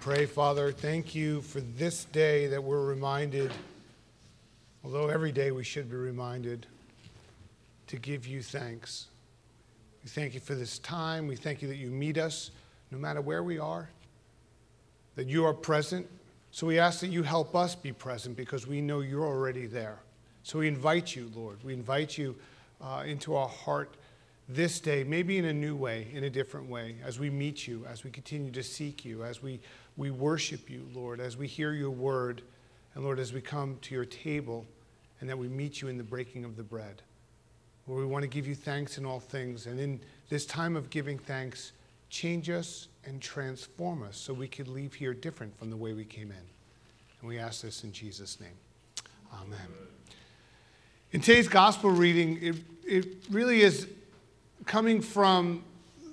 pray, Father. Thank you for this day that we're reminded, although every day we should be reminded, to give you thanks. We thank you for this time. We thank you that you meet us no matter where we are, that you are present. So we ask that you help us be present because we know you're already there. So we invite you, Lord. We invite you uh, into our heart this day, maybe in a new way, in a different way, as we meet you, as we continue to seek you, as we, we worship you, Lord, as we hear your word, and Lord, as we come to your table, and that we meet you in the breaking of the bread. Lord, we want to give you thanks in all things. And in this time of giving thanks, change us and transform us so we could leave here different from the way we came in. And we ask this in Jesus' name. Amen. In today's gospel reading, it, it really is coming from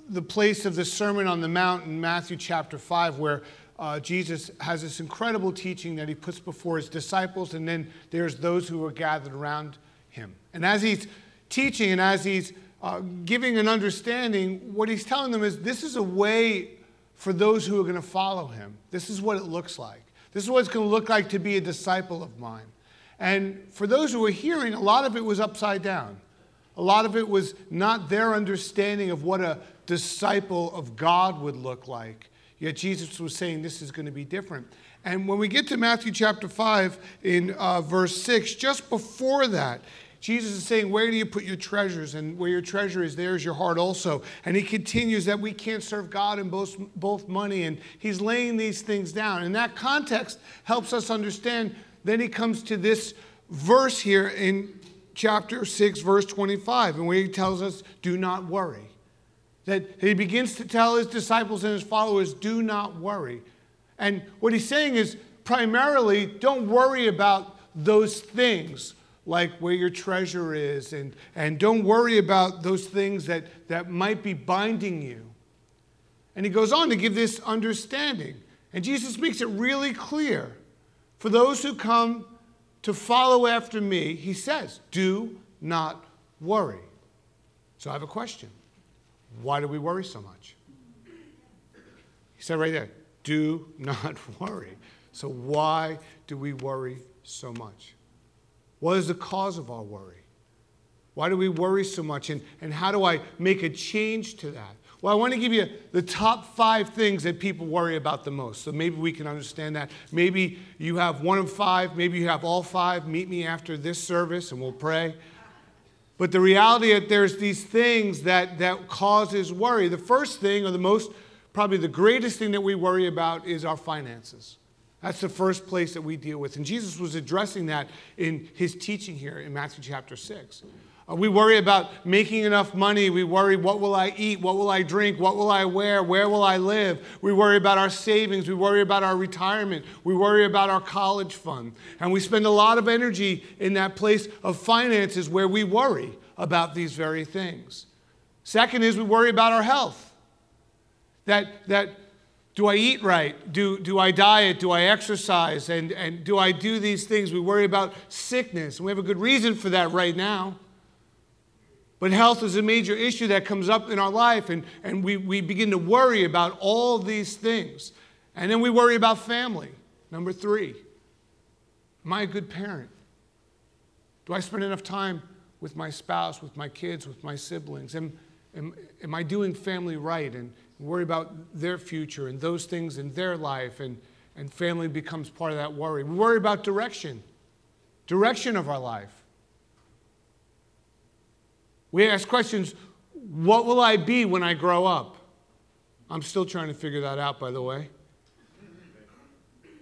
the place of the Sermon on the Mount in Matthew chapter 5, where uh, Jesus has this incredible teaching that he puts before his disciples, and then there's those who are gathered around him. And as he's teaching and as he's uh, giving an understanding, what he's telling them is this is a way for those who are going to follow him. This is what it looks like. This is what it's going to look like to be a disciple of mine. And for those who were hearing, a lot of it was upside down. A lot of it was not their understanding of what a disciple of God would look like. Yet Jesus was saying this is going to be different. And when we get to Matthew chapter 5 in uh, verse 6, just before that, Jesus is saying, Where do you put your treasures? And where your treasure is, there is your heart also. And he continues that we can't serve God in both, both money. And he's laying these things down. And that context helps us understand. Then he comes to this verse here in chapter 6, verse 25, and where he tells us, Do not worry. That he begins to tell his disciples and his followers, Do not worry. And what he's saying is primarily, don't worry about those things like where your treasure is, and, and don't worry about those things that, that might be binding you. And he goes on to give this understanding. And Jesus makes it really clear for those who come to follow after me, he says, do not worry. So I have a question. Why do we worry so much? He said right there, do not worry. So why do we worry so much? What is the cause of our worry? Why do we worry so much? And, and how do I make a change to that? Well, I want to give you the top five things that people worry about the most. So maybe we can understand that. Maybe you have one of five, maybe you have all five. Meet me after this service and we'll pray. But the reality that there's these things that, that causes worry. The first thing, or the most, probably the greatest thing that we worry about is our finances. That's the first place that we deal with. And Jesus was addressing that in his teaching here in Matthew chapter 6. Uh, we worry about making enough money. We worry, what will I eat? What will I drink? What will I wear? Where will I live? We worry about our savings. We worry about our retirement. We worry about our college fund. And we spend a lot of energy in that place of finances where we worry about these very things. Second is we worry about our health. That, that do I eat right? Do, do I diet? Do I exercise? And, and do I do these things? We worry about sickness. And we have a good reason for that right now. But health is a major issue that comes up in our life, and, and we, we begin to worry about all these things. And then we worry about family. Number three, am I a good parent? Do I spend enough time with my spouse, with my kids, with my siblings? Am, am, am I doing family right and worry about their future and those things in their life? And, and family becomes part of that worry. We worry about direction, direction of our life. We ask questions what will I be when I grow up? I'm still trying to figure that out, by the way.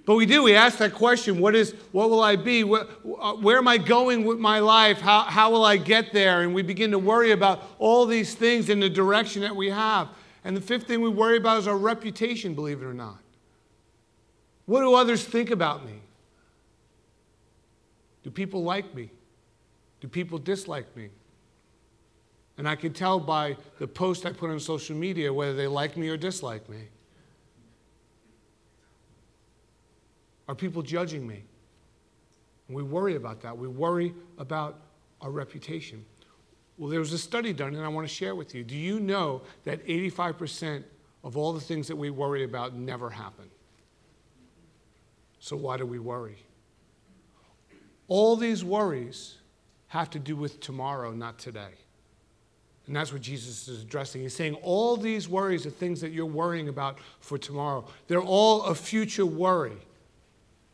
But we do, we ask that question what, is, what will I be? Where, where am I going with my life? How, how will I get there? And we begin to worry about all these things in the direction that we have. And the fifth thing we worry about is our reputation, believe it or not. What do others think about me? Do people like me? Do people dislike me? And I can tell by the post I put on social media whether they like me or dislike me. Are people judging me? We worry about that. We worry about our reputation. Well, there was a study done, and I want to share with you. Do you know that 85% of all the things that we worry about never happen. So why do we worry? All these worries have to do with tomorrow, not today. And that's what Jesus is addressing. He's saying all these worries are things that you're worrying about for tomorrow. They're all a future worry.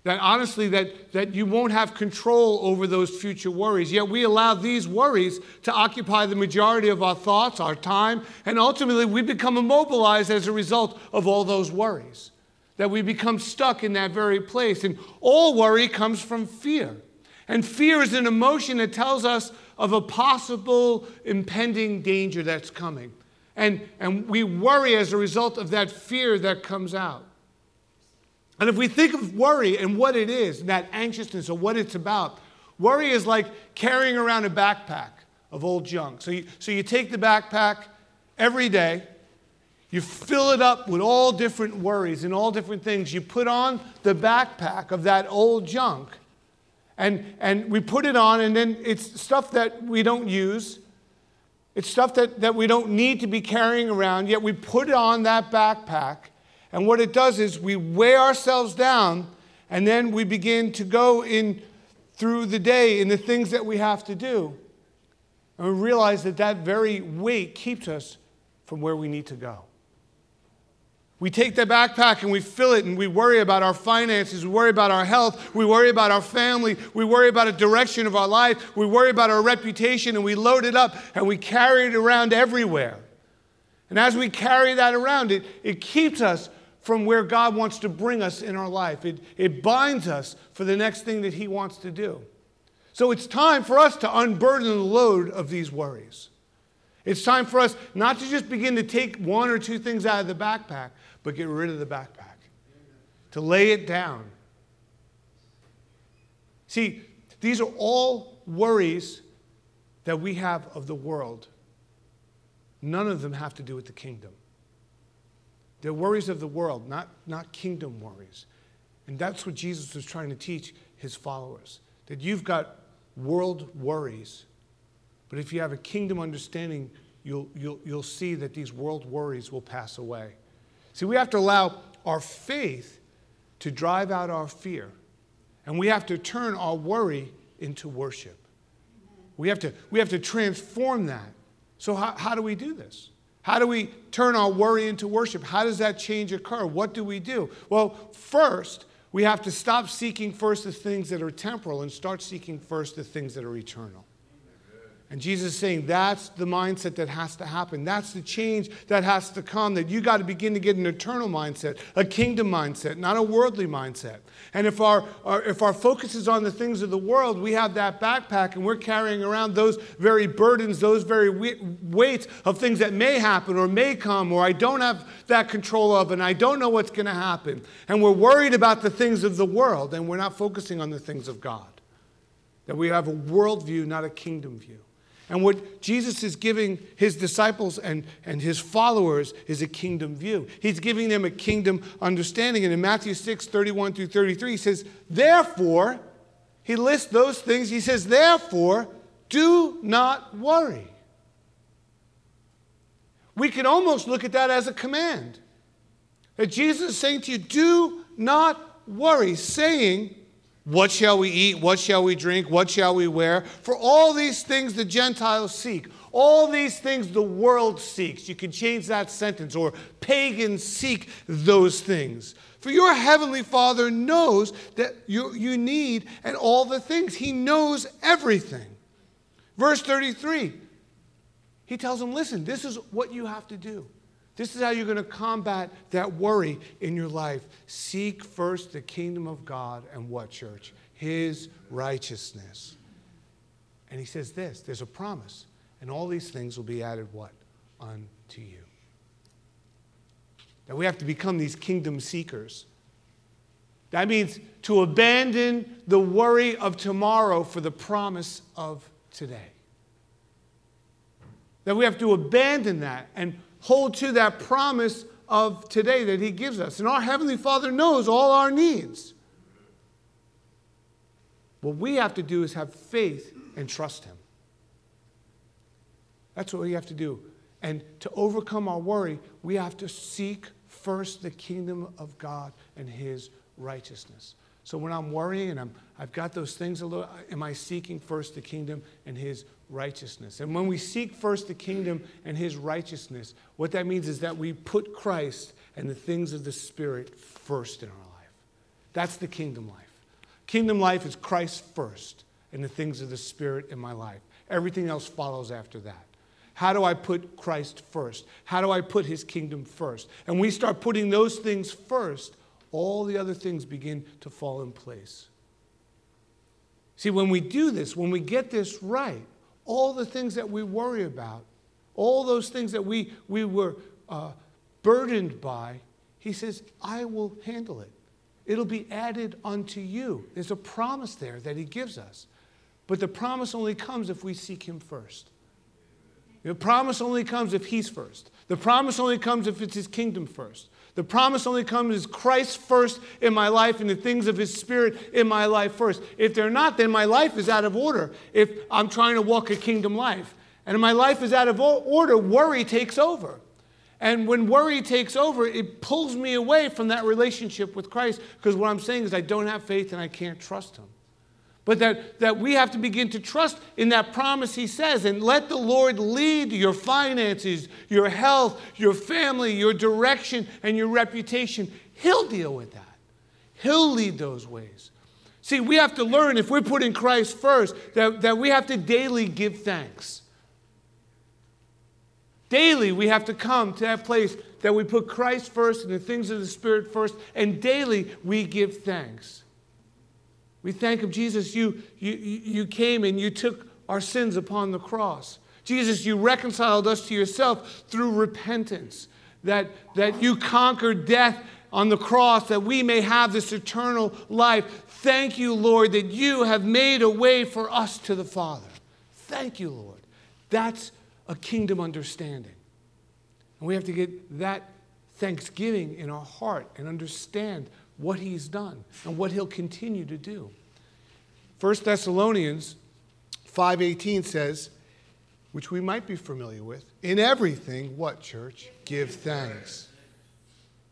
That honestly, that, that you won't have control over those future worries. Yet we allow these worries to occupy the majority of our thoughts, our time, and ultimately we become immobilized as a result of all those worries. That we become stuck in that very place. And all worry comes from fear. And fear is an emotion that tells us of a possible impending danger that's coming. And, and we worry as a result of that fear that comes out. And if we think of worry and what it is, and that anxiousness or what it's about, worry is like carrying around a backpack of old junk. So you, so you take the backpack every day, you fill it up with all different worries and all different things. You put on the backpack of that old junk, and, and we put it on, and then it's stuff that we don't use. It's stuff that, that we don't need to be carrying around, yet we put it on that backpack and what it does is we weigh ourselves down and then we begin to go in through the day in the things that we have to do. And we realize that that very weight keeps us from where we need to go. We take the backpack and we fill it and we worry about our finances, we worry about our health, we worry about our family, we worry about a direction of our life, we worry about our reputation and we load it up and we carry it around everywhere. And as we carry that around, it, it keeps us from where God wants to bring us in our life. It, it binds us for the next thing that He wants to do. So it's time for us to unburden the load of these worries. It's time for us not to just begin to take one or two things out of the backpack, but get rid of the backpack, to lay it down. See, these are all worries that we have of the world. None of them have to do with the kingdom. They're worries of the world, not, not kingdom worries. And that's what Jesus was trying to teach his followers that you've got world worries, but if you have a kingdom understanding, you'll, you'll, you'll see that these world worries will pass away. See, we have to allow our faith to drive out our fear, and we have to turn our worry into worship. We have to, we have to transform that. So, how, how do we do this? How do we turn our worry into worship? How does that change occur? What do we do? Well, first, we have to stop seeking first the things that are temporal and start seeking first the things that are eternal. And Jesus is saying that's the mindset that has to happen. That's the change that has to come. That you got to begin to get an eternal mindset, a kingdom mindset, not a worldly mindset. And if our, our, if our focus is on the things of the world, we have that backpack and we're carrying around those very burdens, those very weights of things that may happen or may come or I don't have that control of and I don't know what's going to happen. And we're worried about the things of the world and we're not focusing on the things of God. That we have a worldview, not a kingdom view. And what Jesus is giving his disciples and, and his followers is a kingdom view. He's giving them a kingdom understanding. And in Matthew 6, 31 through 33, he says, Therefore, he lists those things. He says, Therefore, do not worry. We can almost look at that as a command. That Jesus is saying to you, Do not worry, saying, what shall we eat? What shall we drink? What shall we wear? For all these things the Gentiles seek. All these things the world seeks. You can change that sentence, or pagans seek those things. For your heavenly Father knows that you, you need and all the things. He knows everything. Verse 33, he tells them, listen, this is what you have to do. This is how you're going to combat that worry in your life. Seek first the kingdom of God and what, church? His righteousness. And he says this there's a promise, and all these things will be added what? Unto you. That we have to become these kingdom seekers. That means to abandon the worry of tomorrow for the promise of today. That we have to abandon that and hold to that promise of today that He gives us. And our Heavenly Father knows all our needs. What we have to do is have faith and trust Him. That's what we have to do. And to overcome our worry, we have to seek first the kingdom of God and his righteousness. So when I'm worrying and I'm, I've got those things a little, am I seeking first the kingdom and his righteousness? And when we seek first the kingdom and his righteousness, what that means is that we put Christ and the things of the Spirit first in our life. That's the kingdom life. Kingdom life is Christ first and the things of the Spirit in my life. Everything else follows after that. How do I put Christ first? How do I put his kingdom first? And we start putting those things first, all the other things begin to fall in place. See, when we do this, when we get this right, all the things that we worry about, all those things that we, we were uh, burdened by, he says, I will handle it. It'll be added unto you. There's a promise there that he gives us. But the promise only comes if we seek him first. The promise only comes if He's first. The promise only comes if it's His kingdom first. The promise only comes as Christ first in my life and the things of His Spirit in my life first. If they're not, then my life is out of order if I'm trying to walk a kingdom life. And if my life is out of order, worry takes over. And when worry takes over, it pulls me away from that relationship with Christ because what I'm saying is I don't have faith and I can't trust Him but that, that we have to begin to trust in that promise he says and let the Lord lead your finances, your health, your family, your direction, and your reputation. He'll deal with that. He'll lead those ways. See, we have to learn if we're putting Christ first that, that we have to daily give thanks. Daily, we have to come to that place that we put Christ first and the things of the Spirit first, and daily we give thanks. We thank Him, Jesus, you, you, you came and you took our sins upon the cross. Jesus, you reconciled us to yourself through repentance, that, that you conquered death on the cross that we may have this eternal life. Thank you, Lord, that you have made a way for us to the Father. Thank you, Lord. That's a kingdom understanding. And we have to get that thanksgiving in our heart and understand what he's done and what he'll continue to do. 1 Thessalonians 5:18 says, which we might be familiar with, in everything what church give thanks.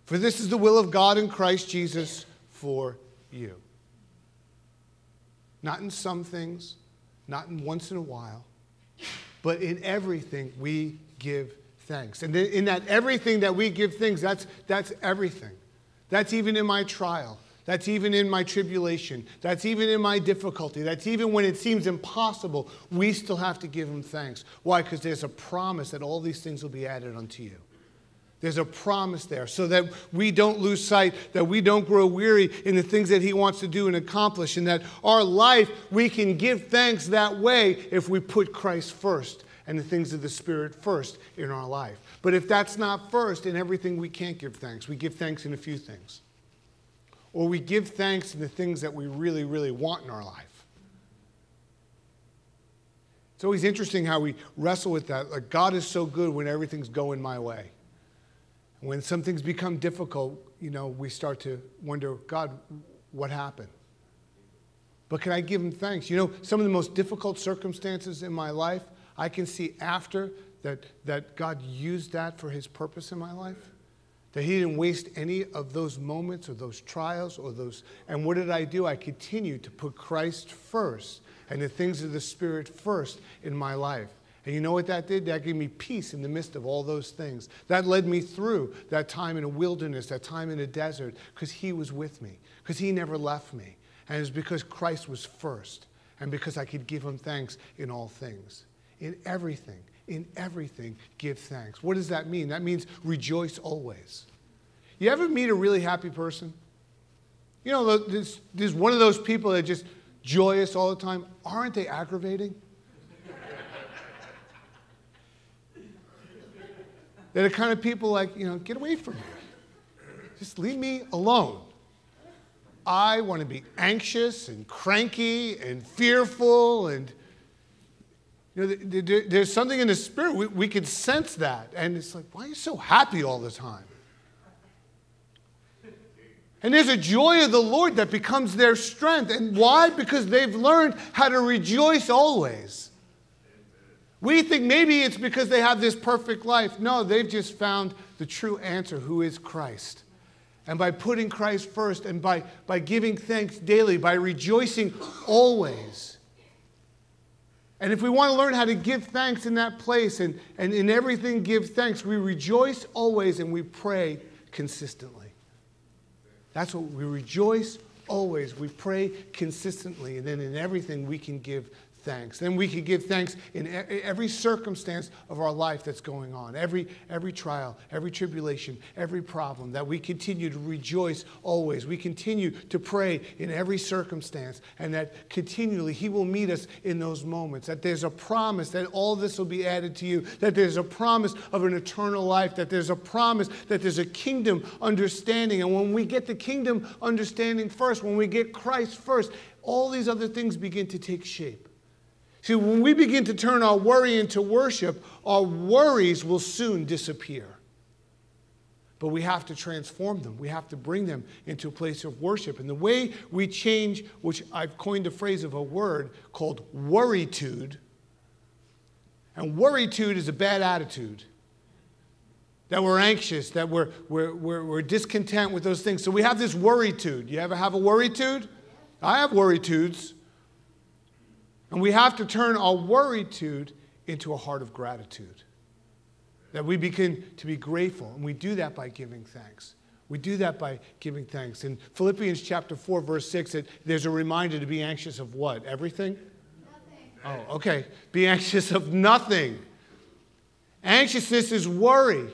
For this is the will of God in Christ Jesus for you. Not in some things, not in once in a while, but in everything we give thanks. And in that everything that we give things, that's, that's everything. That's even in my trial. That's even in my tribulation. That's even in my difficulty. That's even when it seems impossible. We still have to give him thanks. Why? Because there's a promise that all these things will be added unto you. There's a promise there so that we don't lose sight, that we don't grow weary in the things that He wants to do and accomplish, and that our life, we can give thanks that way if we put Christ first and the things of the Spirit first in our life. But if that's not first, in everything we can't give thanks. We give thanks in a few things. Or we give thanks in the things that we really, really want in our life. It's always interesting how we wrestle with that. Like, God is so good when everything's going my way. When some things become difficult, you know, we start to wonder, God, what happened? But can I give him thanks? You know, some of the most difficult circumstances in my life, I can see after that, that God used that for his purpose in my life? That he didn't waste any of those moments or those trials or those. And what did I do? I continued to put Christ first and the things of the Spirit first in my life. And you know what that did? That gave me peace in the midst of all those things. That led me through that time in a wilderness, that time in a desert, because He was with me, because He never left me. And it's because Christ was first, and because I could give Him thanks in all things, in everything in everything, give thanks. What does that mean? That means rejoice always. You ever meet a really happy person? You know, there's, there's one of those people that just joyous all the time. Aren't they aggravating? They're the kind of people like, you know, get away from me. Just leave me alone. I want to be anxious and cranky and fearful and know, there's something in the spirit, we, we can sense that. And it's like, why are you so happy all the time? And there's a joy of the Lord that becomes their strength. And why? Because they've learned how to rejoice always. We think maybe it's because they have this perfect life. No, they've just found the true answer, who is Christ. And by putting Christ first and by, by giving thanks daily, by rejoicing always. And if we want to learn how to give thanks in that place and, and in everything give thanks, we rejoice always and we pray consistently. That's what we rejoice always. We pray consistently. And then in everything we can give thanks. Then we can give thanks in every circumstance of our life that's going on, every, every trial, every tribulation, every problem, that we continue to rejoice always. We continue to pray in every circumstance, and that continually He will meet us in those moments. That there's a promise that all this will be added to you, that there's a promise of an eternal life, that there's a promise that there's a kingdom understanding. And when we get the kingdom understanding first, when we get Christ first, all these other things begin to take shape. See, when we begin to turn our worry into worship, our worries will soon disappear. But we have to transform them. We have to bring them into a place of worship. And the way we change, which I've coined a phrase of a word called worrytude, and worrytude is a bad attitude. That we're anxious, that we're, we're, we're, we're discontent with those things. So we have this worrytude. You ever have a worrytude? I have worrytudes. And we have to turn our worrytude into a heart of gratitude. That we begin to be grateful. And we do that by giving thanks. We do that by giving thanks. In Philippians chapter 4, verse 6, it, there's a reminder to be anxious of what? Everything? Nothing. Oh, okay. Be anxious of nothing. Anxiousness is worry.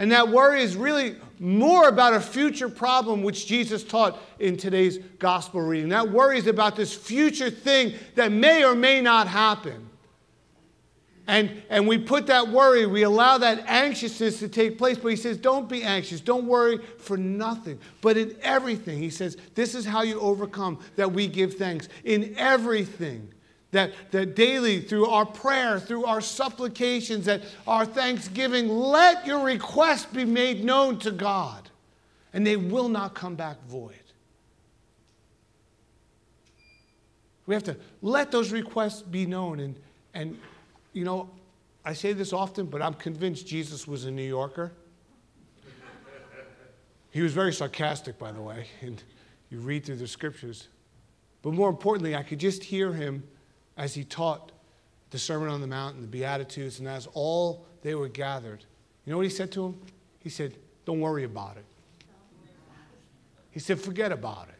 And that worry is really more about a future problem, which Jesus taught in today's gospel reading. That worry is about this future thing that may or may not happen. And, and we put that worry, we allow that anxiousness to take place. But he says, don't be anxious. Don't worry for nothing. But in everything, he says, this is how you overcome that we give thanks. In everything that, that daily, through our prayer, through our supplications, that our thanksgiving, let your requests be made known to God, and they will not come back void. We have to let those requests be known. And, and, you know, I say this often, but I'm convinced Jesus was a New Yorker. he was very sarcastic, by the way, and you read through the scriptures. But more importantly, I could just hear him as he taught the Sermon on the Mount and the Beatitudes, and as all they were gathered, you know what he said to them? He said, Don't worry about it. He said, Forget about it.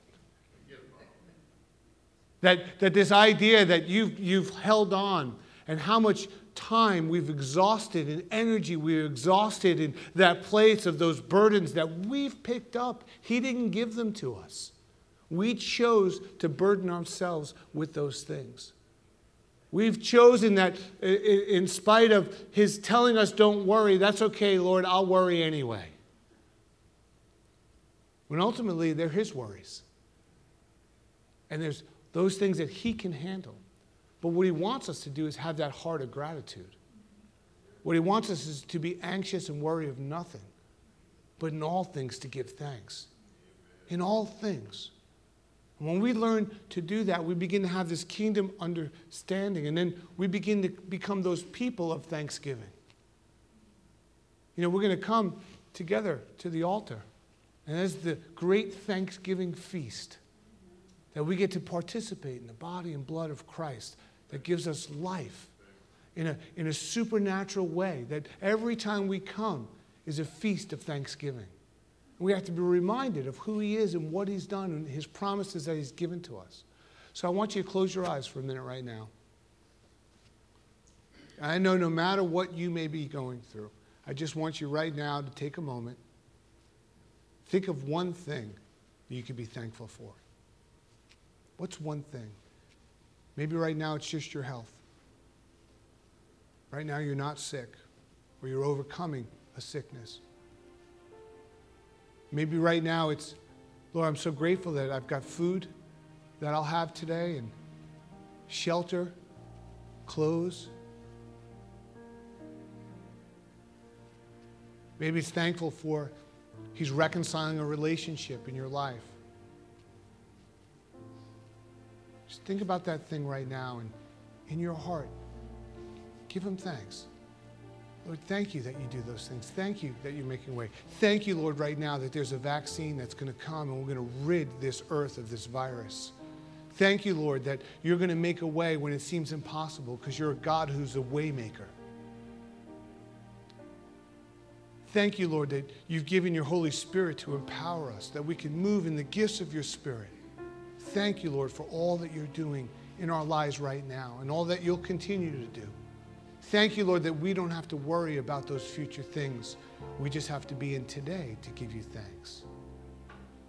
That, that this idea that you've, you've held on and how much time we've exhausted and energy we've exhausted in that place of those burdens that we've picked up, He didn't give them to us. We chose to burden ourselves with those things. We've chosen that in spite of his telling us, don't worry, that's okay, Lord, I'll worry anyway. When ultimately they're his worries. And there's those things that he can handle. But what he wants us to do is have that heart of gratitude. What he wants us is to be anxious and worry of nothing, but in all things to give thanks. In all things. When we learn to do that, we begin to have this kingdom understanding, and then we begin to become those people of thanksgiving. You know, we're going to come together to the altar, and as the great Thanksgiving feast that we get to participate in the body and blood of Christ that gives us life in a, in a supernatural way, that every time we come is a feast of thanksgiving. We have to be reminded of who He is and what He's done and His promises that He's given to us. So I want you to close your eyes for a minute right now. I know no matter what you may be going through, I just want you right now to take a moment. Think of one thing that you could be thankful for. What's one thing? Maybe right now it's just your health. Right now you're not sick, or you're overcoming a sickness. Maybe right now it's, Lord, I'm so grateful that I've got food that I'll have today and shelter, clothes. Maybe it's thankful for He's reconciling a relationship in your life. Just think about that thing right now and in your heart. Give him thanks. Lord, thank you that you do those things. Thank you that you're making way. Thank you, Lord, right now that there's a vaccine that's going to come and we're going to rid this earth of this virus. Thank you, Lord, that you're going to make a way when it seems impossible because you're a God who's a waymaker. Thank you, Lord, that you've given your Holy Spirit to empower us, that we can move in the gifts of your Spirit. Thank you, Lord, for all that you're doing in our lives right now and all that you'll continue to do. Thank you, Lord, that we don't have to worry about those future things. We just have to be in today to give you thanks.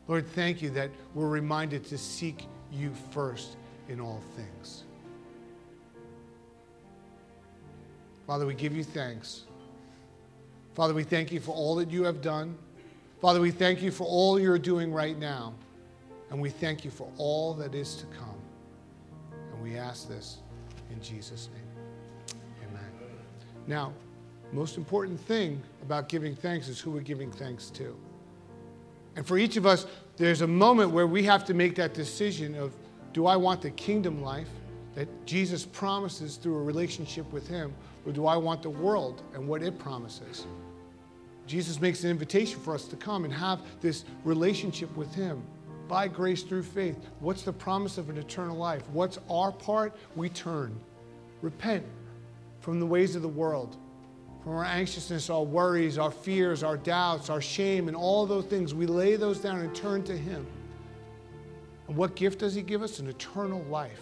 Lord, thank you that we're reminded to seek you first in all things. Father, we give you thanks. Father, we thank you for all that you have done. Father, we thank you for all you're doing right now. And we thank you for all that is to come. And we ask this in Jesus' name. Now, most important thing about giving thanks is who we're giving thanks to. And for each of us, there's a moment where we have to make that decision of do I want the kingdom life that Jesus promises through a relationship with Him, or do I want the world and what it promises? Jesus makes an invitation for us to come and have this relationship with Him by grace through faith. What's the promise of an eternal life? What's our part? We turn, repent, from the ways of the world, from our anxiousness, our worries, our fears, our doubts, our shame, and all those things. We lay those down and turn to Him. And what gift does He give us? An eternal life.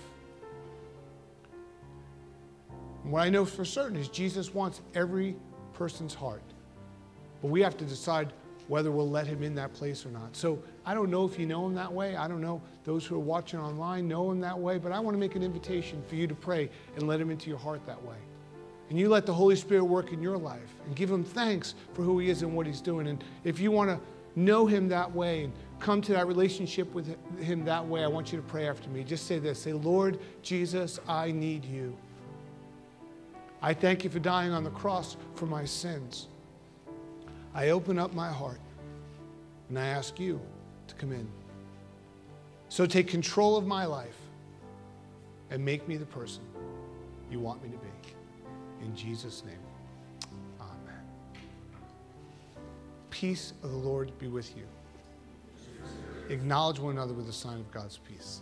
And what I know for certain is Jesus wants every person's heart. But we have to decide whether we'll let him in that place or not. So I don't know if you know him that way. I don't know those who are watching online know him that way, but I want to make an invitation for you to pray and let him into your heart that way and you let the Holy Spirit work in your life and give him thanks for who he is and what he's doing. And if you want to know him that way and come to that relationship with him that way, I want you to pray after me. Just say this Say, Lord Jesus, I need you. I thank you for dying on the cross for my sins. I open up my heart and I ask you to come in. So take control of my life and make me the person you want me to be. In Jesus' name, amen. Peace of the Lord be with you. Acknowledge one another with the sign of God's peace.